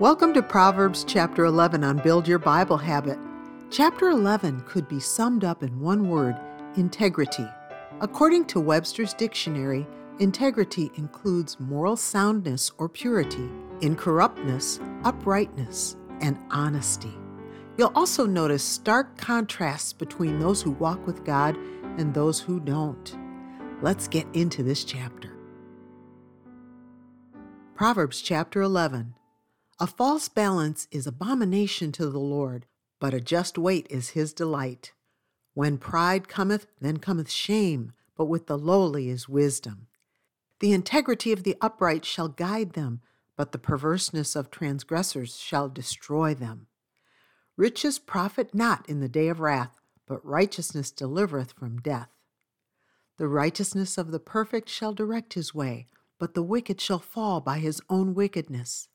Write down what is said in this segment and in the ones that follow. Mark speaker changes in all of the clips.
Speaker 1: Welcome to Proverbs chapter 11 on Build Your Bible Habit. Chapter 11 could be summed up in one word integrity. According to Webster's dictionary, integrity includes moral soundness or purity, incorruptness, uprightness, and honesty. You'll also notice stark contrasts between those who walk with God and those who don't. Let's get into this chapter. Proverbs chapter 11 a false balance is abomination to the Lord, but a just weight is his delight. When pride cometh, then cometh shame, but with the lowly is wisdom. The integrity of the upright shall guide them, but the perverseness of transgressors shall destroy them. Riches profit not in the day of wrath, but righteousness delivereth from death. The righteousness of the perfect shall direct his way, but the wicked shall fall by his own wickedness.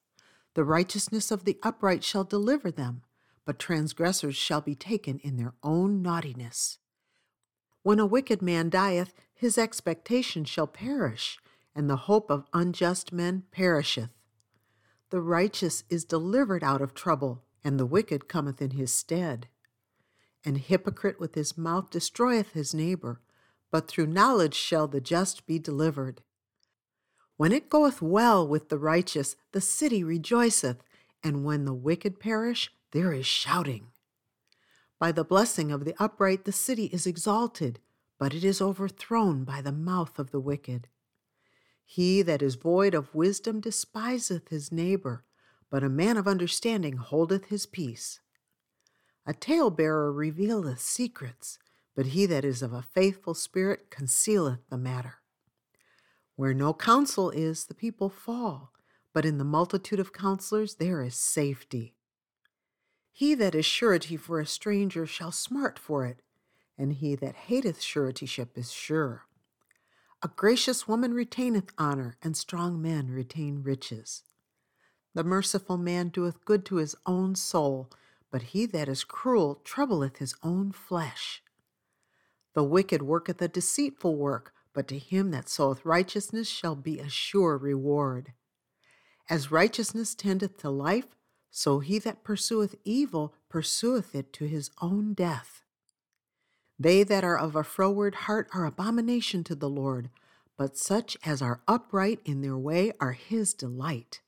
Speaker 1: The righteousness of the upright shall deliver them, but transgressors shall be taken in their own naughtiness. When a wicked man dieth, his expectation shall perish, and the hope of unjust men perisheth. The righteous is delivered out of trouble, and the wicked cometh in his stead. An hypocrite with his mouth destroyeth his neighbor, but through knowledge shall the just be delivered. When it goeth well with the righteous, the city rejoiceth, and when the wicked perish, there is shouting. By the blessing of the upright, the city is exalted, but it is overthrown by the mouth of the wicked. He that is void of wisdom despiseth his neighbor, but a man of understanding holdeth his peace. A talebearer revealeth secrets, but he that is of a faithful spirit concealeth the matter. Where no counsel is, the people fall, but in the multitude of counselors there is safety. He that is surety for a stranger shall smart for it, and he that hateth suretyship is sure. A gracious woman retaineth honor, and strong men retain riches. The merciful man doeth good to his own soul, but he that is cruel troubleth his own flesh. The wicked worketh a deceitful work, but to him that soweth righteousness shall be a sure reward. As righteousness tendeth to life, so he that pursueth evil pursueth it to his own death. They that are of a froward heart are abomination to the Lord, but such as are upright in their way are his delight.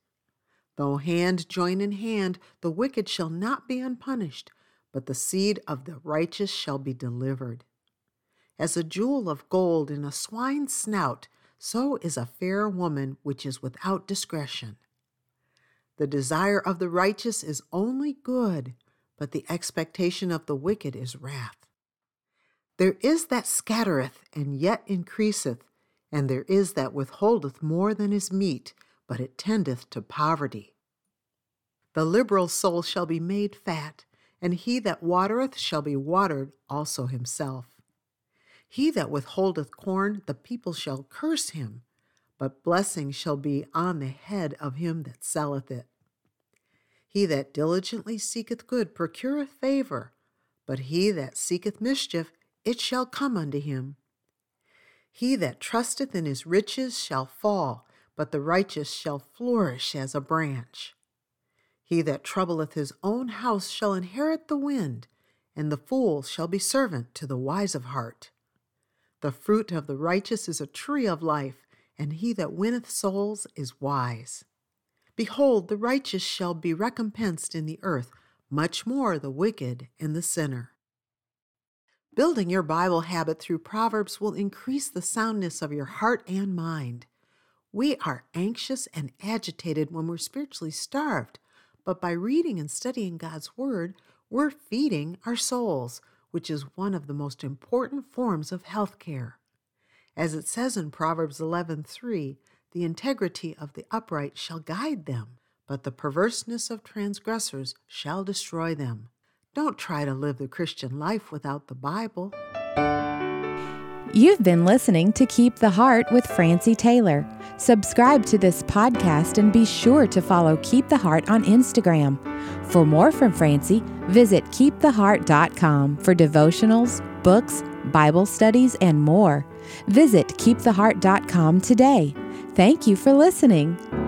Speaker 1: Though hand join in hand, the wicked shall not be unpunished, but the seed of the righteous shall be delivered. As a jewel of gold in a swine's snout, so is a fair woman which is without discretion. The desire of the righteous is only good, but the expectation of the wicked is wrath. There is that scattereth and yet increaseth, and there is that withholdeth more than is meet, but it tendeth to poverty. The liberal soul shall be made fat, and he that watereth shall be watered also himself. He that withholdeth corn, the people shall curse him, but blessing shall be on the head of him that selleth it. He that diligently seeketh good procureth favor, but he that seeketh mischief, it shall come unto him. He that trusteth in his riches shall fall, but the righteous shall flourish as a branch. He that troubleth his own house shall inherit the wind, and the fool shall be servant to the wise of heart. The fruit of the righteous is a tree of life, and he that winneth souls is wise. Behold, the righteous shall be recompensed in the earth, much more the wicked and the sinner. Building your Bible habit through Proverbs will increase the soundness of your heart and mind. We are anxious and agitated when we're spiritually starved, but by reading and studying God's Word, we're feeding our souls which is one of the most important forms of health care. As it says in Proverbs 11:3, the integrity of the upright shall guide them, but the perverseness of transgressors shall destroy them. Don't try to live the Christian life without the Bible.
Speaker 2: You've been listening to Keep the Heart with Francie Taylor. Subscribe to this podcast and be sure to follow Keep the Heart on Instagram. For more from Francie, visit keeptheheart.com for devotionals, books, Bible studies, and more. Visit keeptheheart.com today. Thank you for listening.